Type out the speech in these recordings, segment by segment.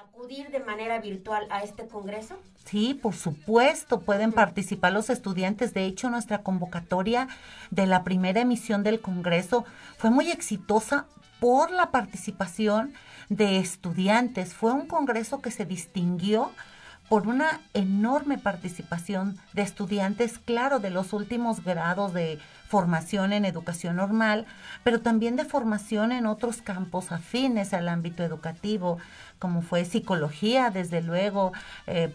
acudir de manera virtual a este congreso? Sí, por supuesto, pueden participar los estudiantes. De hecho, nuestra convocatoria de la primera emisión del congreso fue muy exitosa por la participación de estudiantes. Fue un congreso que se distinguió por una enorme participación de estudiantes, claro, de los últimos grados de formación en educación normal, pero también de formación en otros campos afines al ámbito educativo, como fue psicología, desde luego, eh,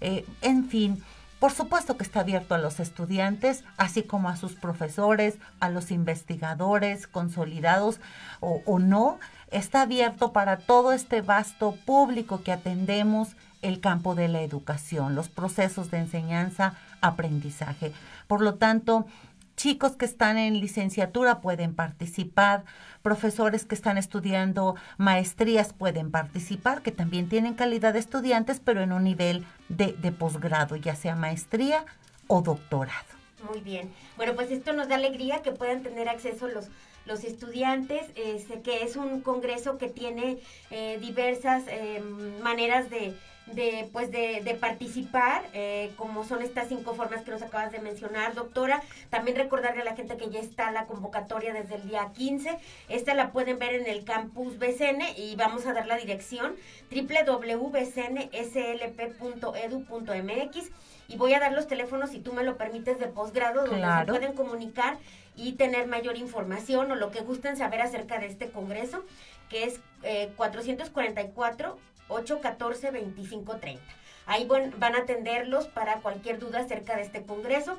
eh, en fin. Por supuesto que está abierto a los estudiantes, así como a sus profesores, a los investigadores consolidados o no. Está abierto para todo este vasto público que atendemos el campo de la educación, los procesos de enseñanza, aprendizaje. Por lo tanto, chicos que están en licenciatura pueden participar, profesores que están estudiando maestrías pueden participar, que también tienen calidad de estudiantes, pero en un nivel de, posgrado, ya sea maestría o doctorado. Muy bien. Bueno, pues esto nos da alegría que puedan tener acceso los los estudiantes, eh, que es un congreso que tiene eh, diversas eh, maneras de, de, pues de, de participar, eh, como son estas cinco formas que nos acabas de mencionar, doctora. También recordarle a la gente que ya está la convocatoria desde el día 15. Esta la pueden ver en el campus BCN y vamos a dar la dirección www.bcnslp.edu.mx y voy a dar los teléfonos, si tú me lo permites, de posgrado, donde se pueden comunicar y tener mayor información o lo que gusten saber acerca de este congreso, que es eh, 444 814 2530. Ahí van a atenderlos para cualquier duda acerca de este congreso.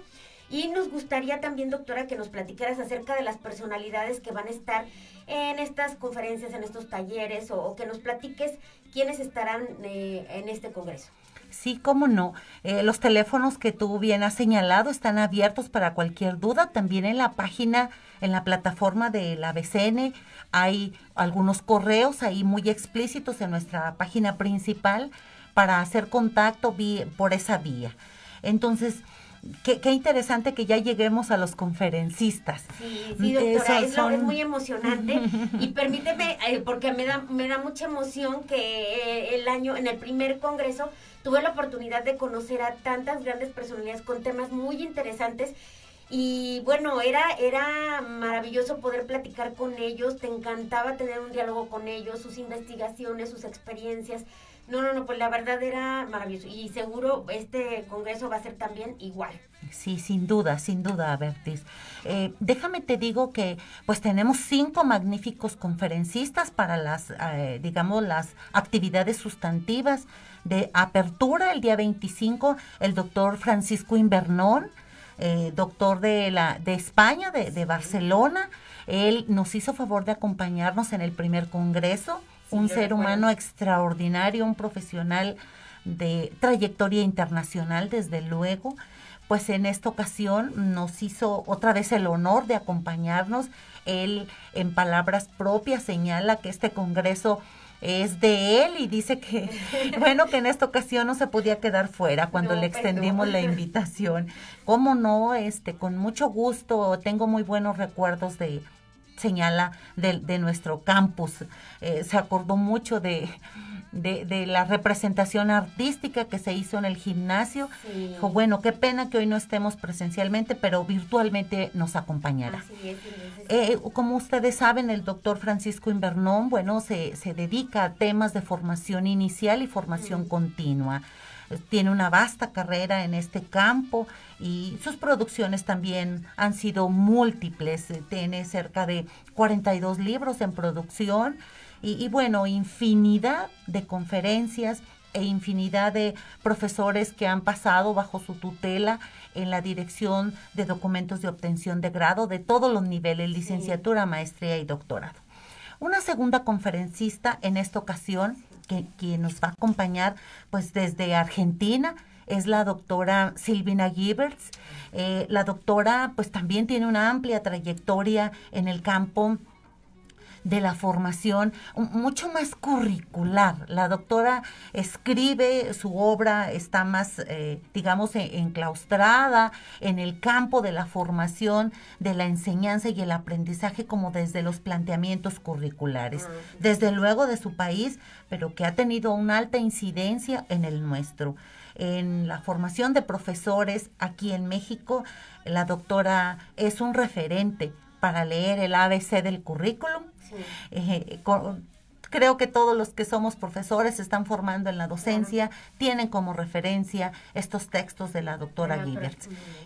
Y nos gustaría también, doctora, que nos platicaras acerca de las personalidades que van a estar en estas conferencias, en estos talleres, o, que nos platiques quiénes estarán eh, en este congreso. Sí, cómo no. Eh, los teléfonos que tú bien has señalado están abiertos para cualquier duda. También en la página, en la plataforma de la BCN, hay algunos correos ahí muy explícitos en nuestra página principal para hacer contacto por esa vía. Entonces, Qué, interesante que ya lleguemos a los conferencistas. Sí, sí, doctora, es, muy emocionante. y permíteme, eh, porque me da, me da mucha emoción que eh, el año, en el primer congreso, tuve la oportunidad de conocer a tantas grandes personalidades con temas muy interesantes y bueno, era, era maravilloso poder platicar con ellos, te encantaba tener un diálogo con ellos, sus investigaciones, sus experiencias. No, no, no, pues la verdad era maravilloso y seguro este congreso va a ser también igual. Sí, sin duda, sin duda, Bertis. Eh, déjame te digo que pues tenemos cinco magníficos conferencistas para las, eh, digamos, las actividades sustantivas de apertura el día 25, el doctor Francisco Invernón, eh, doctor de, la, de España, de, Barcelona. Él nos hizo favor de acompañarnos en el primer congreso, un ser humano extraordinario, un profesional de trayectoria internacional, desde luego. Pues en esta ocasión nos hizo otra vez el honor de acompañarnos. Él, en palabras propias, señala que este congreso es de él y dice que, bueno, que en esta ocasión no se podía quedar fuera cuando le extendimos la invitación. ¿Cómo no? Este, con mucho gusto, tengo muy buenos recuerdos de, señala, de, de nuestro campus. Eh, se acordó mucho de, de, la representación artística que se hizo en el gimnasio. Dijo, bueno, qué pena que hoy no estemos presencialmente, pero virtualmente nos acompañará. Eh, como ustedes saben, el doctor Francisco Invernón, bueno, se, se dedica a temas de formación inicial y formación continua tiene una vasta carrera en este campo y sus producciones también han sido múltiples. Tiene cerca de 42 libros en producción y, bueno, infinidad de conferencias e infinidad de profesores que han pasado bajo su tutela en la dirección de documentos de obtención de grado de todos los niveles, licenciatura, maestría y doctorado. Una segunda conferencista en esta ocasión, que, nos va a acompañar pues desde Argentina, es la doctora Silvina Gibbers. Eh, la doctora pues también tiene una amplia trayectoria en el campo de la formación mucho más curricular. La doctora escribe, su obra está más, eh, digamos, e, enclaustrada en el campo de la formación, de la enseñanza y el aprendizaje como desde los planteamientos curriculares, ah, desde luego de su país, pero que ha tenido una alta incidencia en el nuestro. En la formación de profesores aquí en México, la doctora es un referente para leer el ABC del currículum. Eh, creo que todos los que somos profesores se están formando en la docencia, tienen como referencia estos textos de la doctora Gilbert.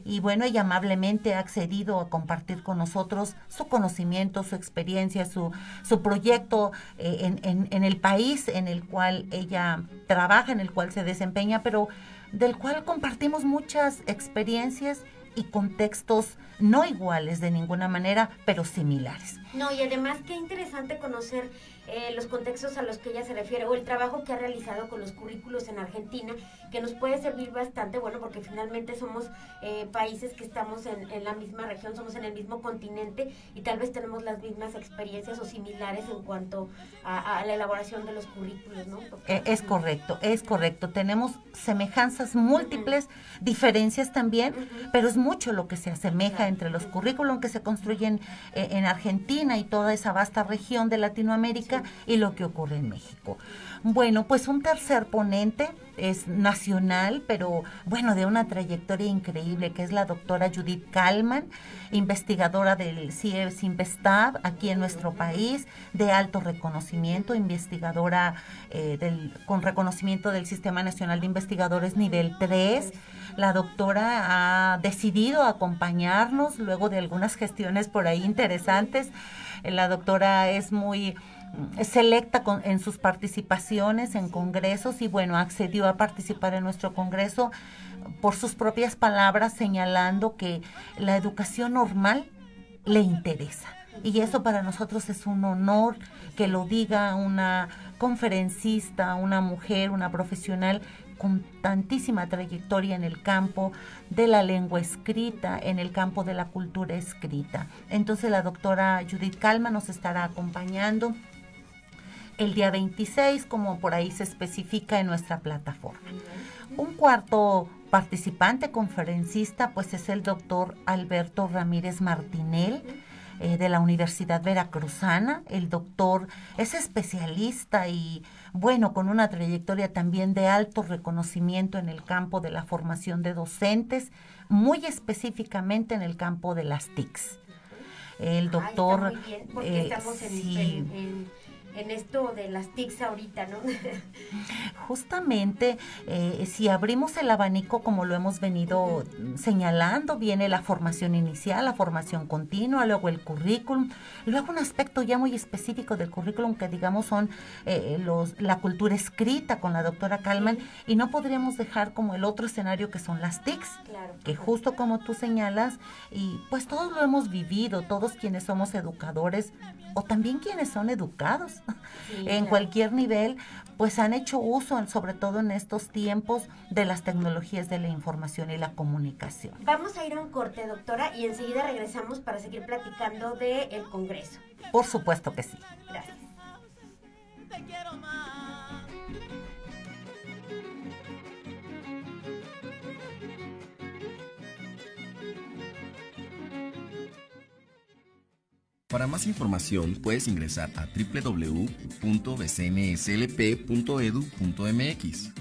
Y bueno, ella amablemente ha accedido a compartir con nosotros su conocimiento, su experiencia, su, su proyecto eh, en, en, en el país en el cual ella trabaja, en el cual se desempeña, pero del cual compartimos muchas experiencias y contextos no iguales de ninguna manera, pero similares. No, y además qué interesante conocer eh, los contextos a los que ella se refiere o el trabajo que ha realizado con los currículos en Argentina, que nos puede servir bastante, bueno, porque finalmente somos eh, países que estamos en, la misma región, somos en el mismo continente y tal vez tenemos las mismas experiencias o similares en cuanto a, la elaboración de los currículos, ¿no? Eh, es correcto, es correcto. Tenemos semejanzas múltiples, diferencias también, pero es mucho lo que se asemeja entre los currículos que se construyen en Argentina y toda esa vasta región de Latinoamérica y lo que ocurre en México. Bueno, pues un tercer ponente es nacional, pero bueno, de una trayectoria increíble, que es la doctora Judith Kalman, investigadora del CIES Investab aquí en nuestro país, de alto reconocimiento, investigadora eh, con reconocimiento del Sistema Nacional de Investigadores nivel 3. La doctora ha decidido acompañarnos luego de algunas gestiones por ahí interesantes. La doctora es muy selecta en sus participaciones en congresos y bueno, accedió a participar en nuestro congreso por sus propias palabras señalando que la educación normal le interesa. Y eso para nosotros es un honor que lo diga una conferencista, una mujer, una profesional con tantísima trayectoria en el campo de la lengua escrita, en el campo de la cultura escrita. Entonces la doctora Judith Calma nos estará acompañando el día 26, como por ahí se especifica en nuestra plataforma. Un cuarto participante conferencista, pues es el doctor Alberto Ramírez Martinel. Eh, de la Universidad Veracruzana. El doctor es especialista y, bueno, con una trayectoria también de alto reconocimiento en el campo de la formación de docentes, muy específicamente en el campo de las TICs. El doctor... Eh, en en esto de las TICs ahorita, ¿no? Justamente, eh, si abrimos el abanico como lo hemos venido señalando, viene la formación inicial, la formación continua, luego el currículum, luego un aspecto ya muy específico del currículum que digamos son eh, los, la cultura escrita con la doctora Kalman y no podríamos dejar como el otro escenario que son las TICs, que justo como tú señalas, y pues todos lo hemos vivido, todos quienes somos educadores o también quienes son educados en cualquier nivel, pues han hecho uso, sobre todo en estos tiempos, de las tecnologías de la información y la comunicación. Vamos a ir a un corte, doctora, y enseguida regresamos para seguir platicando del Congreso. Por supuesto que sí. Gracias. Para más información puedes ingresar a www.bcnslp.edu.mx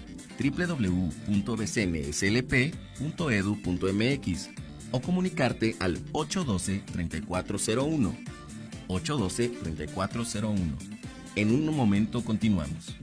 www.bcnslp.edu.mx o comunicarte al 812-3401. 812-3401. En un momento continuamos.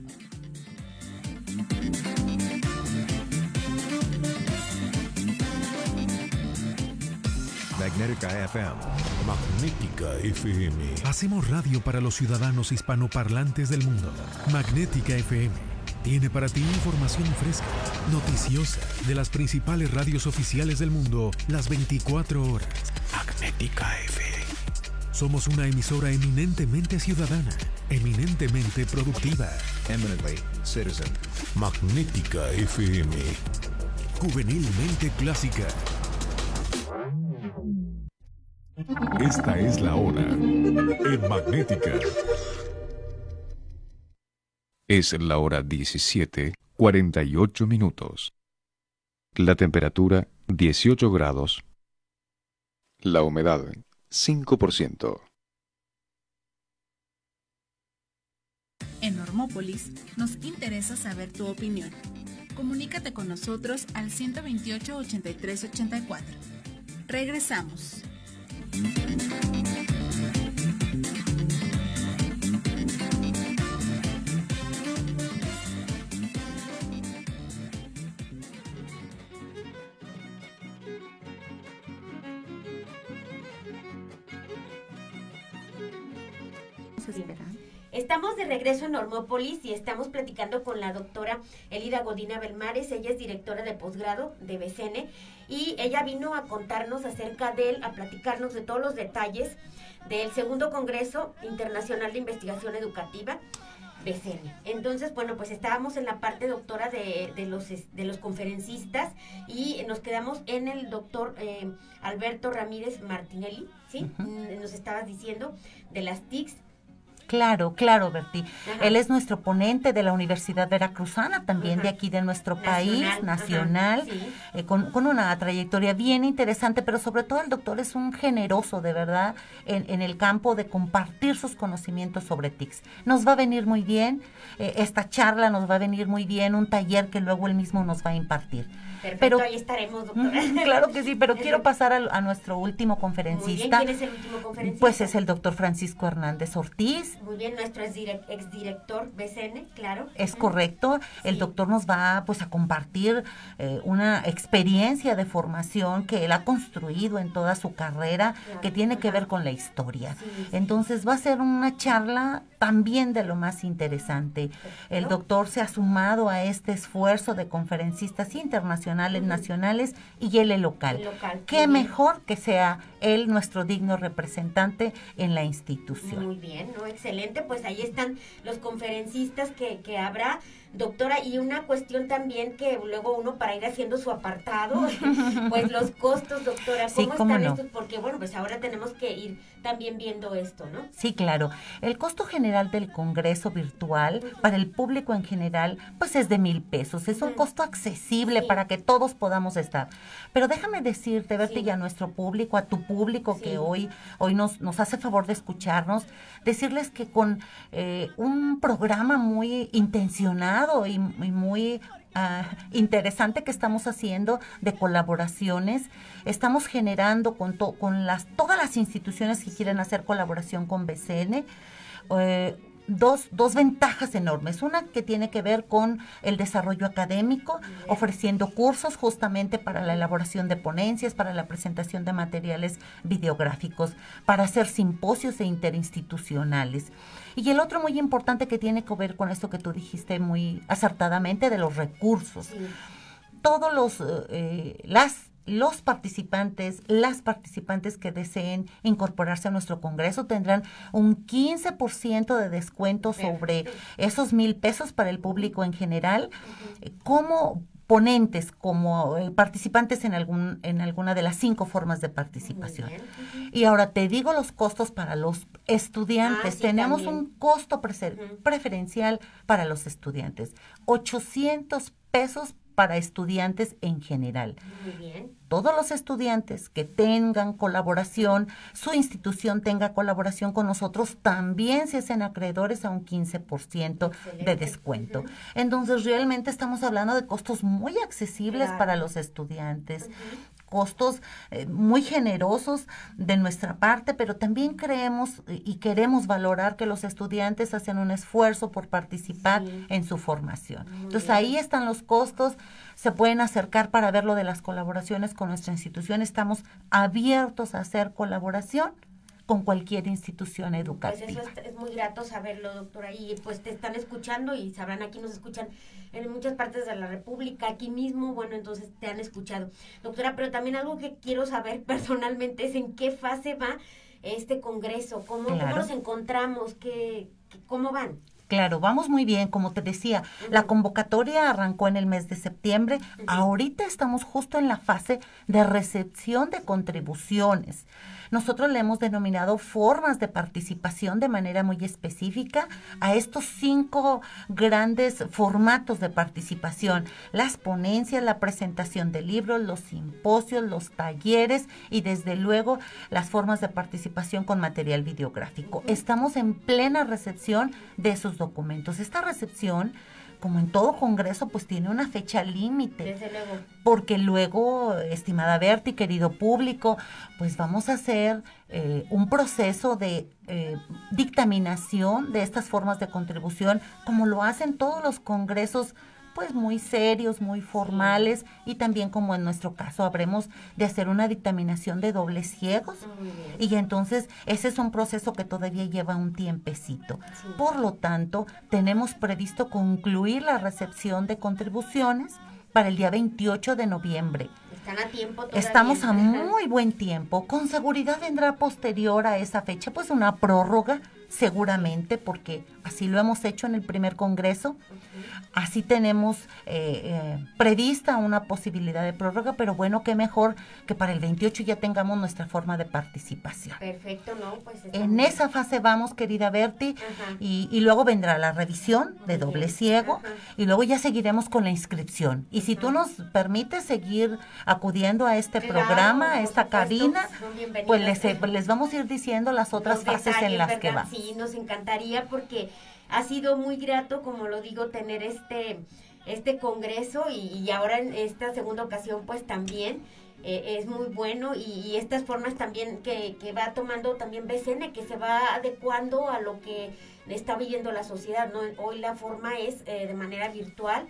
Magnética FM. Magnética FM. Hacemos radio para los ciudadanos hispanoparlantes del mundo. Magnética FM. Tiene para ti información fresca, noticiosa, de las principales radios oficiales del mundo, las 24 horas. Magnética FM. Somos una emisora eminentemente ciudadana, eminentemente productiva. Eminently citizen. Magnética FM. Juvenilmente clásica Esta es la hora en Magnética. Es la hora 17, 48 minutos. La temperatura 18 grados. La humedad 5%. En Normópolis nos interesa saber tu opinión. Comunícate con nosotros al 128 83 84. Regresamos. Esperando. Estamos de regreso en Normópolis y estamos platicando con la doctora Elida Godina Belmares. Ella es directora de posgrado de BCN y ella vino a contarnos acerca de él, a platicarnos de todos los detalles del segundo Congreso Internacional de Investigación Educativa. BCN. Entonces, bueno, pues estábamos en la parte doctora de, los, de los conferencistas y nos quedamos en el doctor eh, Alberto Ramírez Martinelli, ¿sí? Nos estabas diciendo de las TICs Claro, claro, Berti. Él es nuestro ponente de la Universidad Veracruzana, también de aquí de nuestro país, nacional, eh, con, una trayectoria bien interesante, pero sobre todo el doctor es un generoso, de verdad, en, el campo de compartir sus conocimientos sobre TICS. Nos va a venir muy bien, eh, esta charla nos va a venir muy bien, un taller que luego él mismo nos va a impartir. Perfecto, pero, ahí estaremos, doctora. claro que sí, pero quiero pasar a, nuestro último conferencista. ¿Quién es el último conferencista? Pues es el doctor Francisco Hernández Ortiz. Muy bien, nuestro exdirector BCN, claro. Es correcto. El doctor nos va pues a compartir eh, una experiencia de formación que él ha construido en toda su carrera que tiene que ver con la historia. Entonces va a ser una charla también de lo más interesante. El doctor se ha sumado a este esfuerzo de conferencistas internacionales, nacionales y local. local. Qué mejor que sea él nuestro digno representante en la institución. Muy bien, ¿no? Excelente. Pues ahí están los conferencistas que, que habrá. Doctora, y una cuestión también que luego uno para ir haciendo su apartado, pues los costos, doctora, ¿cómo, están estos? Porque bueno, pues ahora tenemos que ir también viendo esto, ¿no? Sí, claro. El costo general del Congreso virtual para el público en general, pues es de mil pesos. Es un costo accesible para que todos podamos estar. Pero déjame decirte, verte ya a nuestro público, a tu público que hoy, hoy nos, nos hace favor de escucharnos, decirles que con eh, un programa muy intencionado y, muy ah, interesante que estamos haciendo de colaboraciones. Estamos generando con, con las, todas las instituciones que quieren hacer colaboración con BCN. Eh, dos, dos ventajas enormes. Una que tiene que ver con el desarrollo académico, ofreciendo cursos justamente para la elaboración de ponencias, para la presentación de materiales videográficos, para hacer simposios e interinstitucionales. Y el otro muy importante que tiene que ver con esto que tú dijiste muy acertadamente de los recursos. Todos los, eh, las los participantes, las participantes que deseen incorporarse a nuestro Congreso tendrán un 15% de descuento sobre esos mil pesos para el público en general. Como ponentes, como eh, participantes en, algún, en alguna de las cinco formas de participación. Y ahora te digo los costos para los estudiantes. Ah, Tenemos un costo preferencial para los estudiantes. 800 pesos para estudiantes en general. Muy bien. Todos los estudiantes que tengan colaboración, su institución tenga colaboración con nosotros, también se hacen acreedores a un 15% de descuento. Entonces, realmente estamos hablando de costos muy accesibles para los estudiantes costos eh, muy generosos de nuestra parte, pero también creemos y queremos valorar que los estudiantes hacen un esfuerzo por participar en su formación. Entonces ahí están los costos, se pueden acercar para ver lo de las colaboraciones con nuestra institución, estamos abiertos a hacer colaboración con cualquier institución educativa. Pues eso es, muy grato saberlo, doctora, y pues te están escuchando y sabrán, aquí nos escuchan en muchas partes de la República, aquí mismo, bueno, entonces te han escuchado. Doctora, pero también algo que quiero saber personalmente es en qué fase va este congreso, cómo, nos encontramos, ¿Qué, cómo van. Claro, vamos muy bien, como te decía, la convocatoria arrancó en el mes de septiembre, ahorita estamos justo en la fase de recepción de contribuciones. Nosotros le hemos denominado formas de participación de manera muy específica a estos cinco grandes formatos de participación. Las ponencias, la presentación de libros, los simposios, los talleres y desde luego las formas de participación con material videográfico. Estamos en plena recepción de esos documentos. Esta recepción como en todo congreso, pues tiene una fecha límite. Desde luego. Porque luego, estimada Berti, querido público, pues vamos a hacer eh, un proceso de eh, dictaminación de estas formas de contribución, como lo hacen todos los congresos pues muy serios, muy formales y también como en nuestro caso habremos de hacer una dictaminación de dobles ciegos y entonces ese es un proceso que todavía lleva un tiempecito. Por lo tanto, tenemos previsto concluir la recepción de contribuciones para el día 28 de noviembre. Están a tiempo Estamos a muy buen tiempo. Con seguridad vendrá posterior a esa fecha pues una prórroga seguramente porque así lo hemos hecho en el primer congreso. Así tenemos eh, eh, prevista una posibilidad de prórroga, pero bueno, qué mejor que para el 28 ya tengamos nuestra forma de participación. Perfecto, ¿no? Pues en esa fase vamos, querida Berti, y, luego vendrá la revisión de doble ciego, y luego ya seguiremos con la inscripción. Y si tú nos permites seguir acudiendo a este programa, a esta cabina, pues les, les, vamos a ir diciendo las otras fases en las que va. Sí, nos encantaría porque ha sido muy grato, como lo digo, tener este, este congreso y, ahora en esta segunda ocasión pues también. Eh, es muy bueno y, estas formas también que, que, va tomando también BCN, que se va adecuando a lo que está viviendo la sociedad. ¿no? Hoy la forma es eh, de manera virtual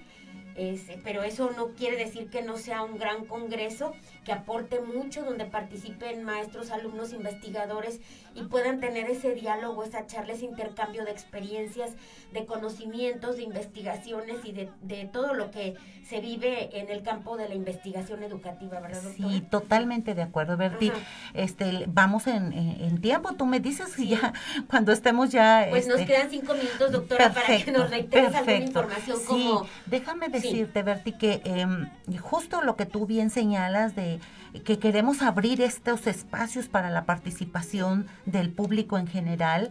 pero eso no quiere decir que no sea un gran congreso que aporte mucho, donde participen maestros, alumnos, investigadores y puedan tener ese diálogo, esa charla, ese intercambio de experiencias, de conocimientos, de investigaciones y de, de todo lo que se vive en el campo de la investigación educativa, ¿verdad, doctora? Sí, totalmente de acuerdo, Berti. Este, vamos en, en, tiempo, tú me dices y ya cuando estemos ya... Pues nos este, quedan cinco minutos, doctora, para que nos reiteres alguna información como... déjame decirte, Berti, que em, justo lo que tú bien señalas de que queremos abrir estos espacios para la participación del público en general,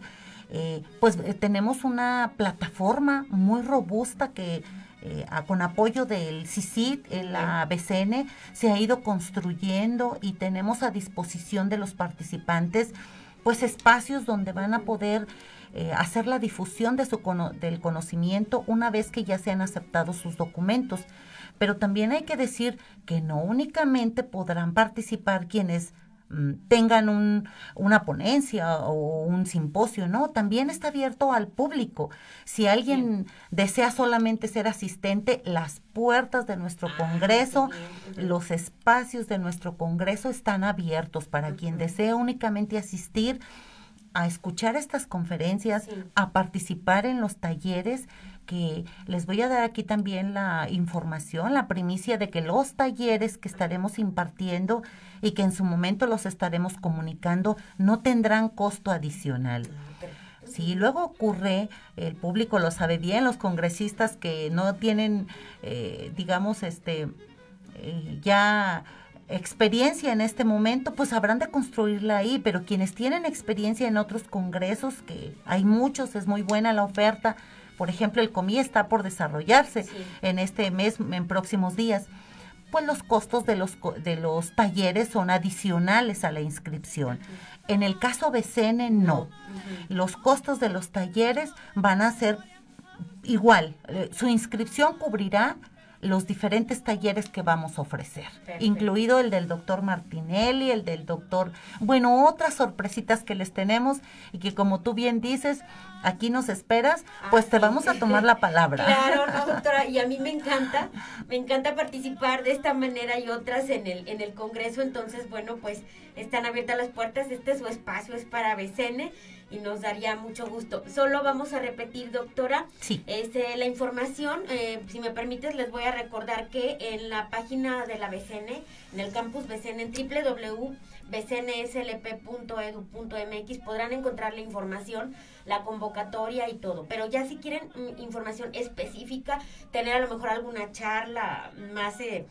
eh, pues eh, tenemos una plataforma muy robusta que eh, con apoyo del CICID, la BCN, se ha ido construyendo y tenemos a disposición de los participantes pues espacios donde van a poder eh, hacer la difusión de su del conocimiento una vez que ya se han aceptado sus documentos. Pero también hay que decir que no únicamente podrán participar quienes Mm, tengan un, una ponencia o un simposio, ¿no? También está abierto al público. Si alguien desea solamente ser asistente, las puertas de nuestro ah, Congreso, los espacios de nuestro Congreso están abiertos para quien desea únicamente asistir a escuchar estas conferencias, a participar en los talleres que les voy a dar aquí también la información, la primicia de que los talleres que estaremos impartiendo y que en su momento los estaremos comunicando no tendrán costo adicional. Si luego ocurre, el público lo sabe bien, los congresistas que no tienen, eh, digamos, este, eh, ya experiencia en este momento, pues habrán de construirla ahí, pero quienes tienen experiencia en otros congresos, que hay muchos, es muy buena la oferta, por ejemplo, el COMI está por desarrollarse en este mes, en próximos días. Pues los costos de los, de los talleres son adicionales a la inscripción. En el caso BCN, no. Los costos de los talleres van a ser igual. Eh, su inscripción cubrirá los diferentes talleres que vamos a ofrecer, incluido el del doctor Martinelli, el del doctor, bueno, otras sorpresitas que les tenemos y que como tú bien dices, aquí nos esperas, pues te vamos a tomar la palabra. Claro, no, doctora, y a mí me encanta, me encanta participar de esta manera y otras en el, en el Congreso, entonces, bueno, pues están abiertas las puertas, este es su espacio, es para BCN y nos daría mucho gusto. Solo vamos a repetir, doctora, sí. este, la información. Eh, si me permites, les voy a recordar que en la página de la BCN, en el campus BCN, en www.bcnslp.edu.mx, podrán encontrar la información, la convocatoria y todo. Pero ya si quieren mm, información específica, tener a lo mejor alguna charla más eh,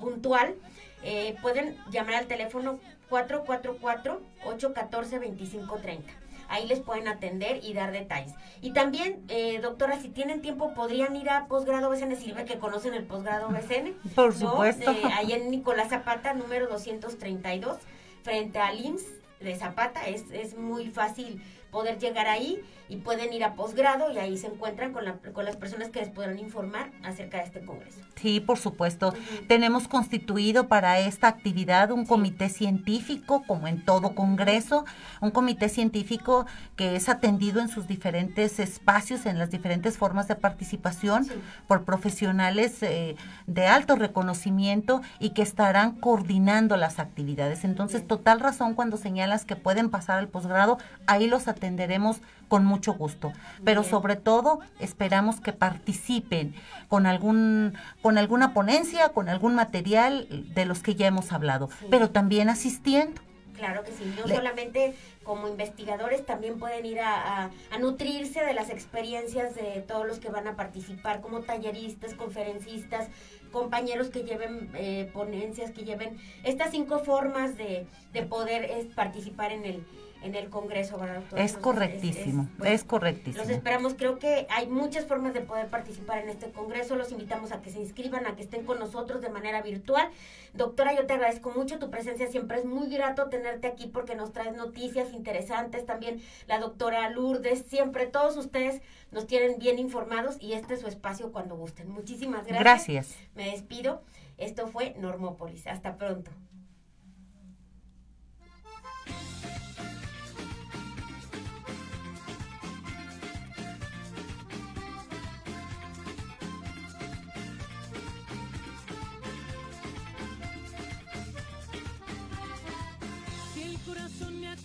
puntual, eh, pueden llamar al teléfono 444-814-2530 ahí les pueden atender y dar detalles. Y también, eh, doctora, si tienen tiempo, podrían ir a posgrado BCN, sirve que conocen el posgrado BCN. Por supuesto. Eh, ahí en Nicolás Zapata, número 232, frente al IMSS de Zapata, es, es muy fácil poder llegar ahí y pueden ir a posgrado y ahí se encuentran con, la, con las personas que les podrán informar acerca de este congreso. Sí, por supuesto. Tenemos constituido para esta actividad un comité científico, como en todo congreso, un comité científico que es atendido en sus diferentes espacios, en las diferentes formas de participación por profesionales eh, de alto reconocimiento y que estarán coordinando las actividades. Entonces, total razón cuando señalas que pueden pasar al posgrado, ahí los atenderemos con mucho gusto. Pero sobre todo esperamos que participen con algún con alguna ponencia, con algún material de los que ya hemos hablado, pero también asistiendo. Claro que sí, no solamente como investigadores también pueden ir a, nutrirse de las experiencias de todos los que van a participar, como talleristas, conferencistas, compañeros que lleven eh, ponencias, que lleven estas cinco formas de, de poder participar en el, en el Congreso, ¿verdad, Es correctísimo, es, correctísimo. Los esperamos, creo que hay muchas formas de poder participar en este Congreso, los invitamos a que se inscriban, a que estén con nosotros de manera virtual. Doctora, yo te agradezco mucho tu presencia, siempre es muy grato tenerte aquí porque nos traes noticias interesantes, también la doctora Lourdes, siempre todos ustedes nos tienen bien informados y este es su espacio cuando gusten. Muchísimas gracias. Gracias. Me despido. Esto fue Normópolis. Hasta pronto.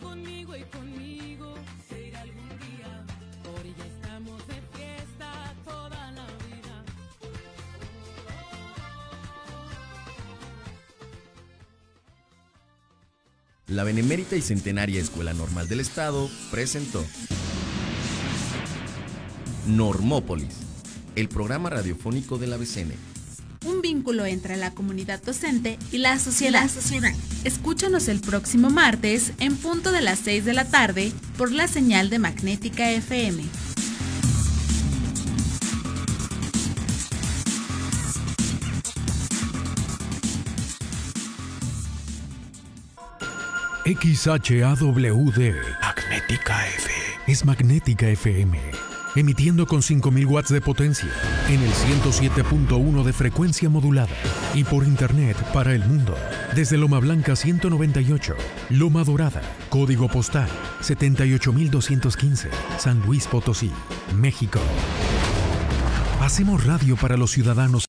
Conmigo y conmigo se irá algún día. Estamos de fiesta toda la vida. La Benemérita y Centenaria Escuela Normal del Estado presentó Normópolis, el programa radiofónico de la BCN un vínculo entre la comunidad docente y la sociedad. Escúchanos el próximo martes en punto de las 6 de la tarde por la señal de Magnética FM. XHAWD Magnética FM es Magnética FM emitiendo con 5000 watts de potencia en el 107.1 de frecuencia modulada y por internet para el mundo desde Loma Blanca 198, Loma Dorada, código postal 78215, San Luis Potosí, México. Hacemos radio para los ciudadanos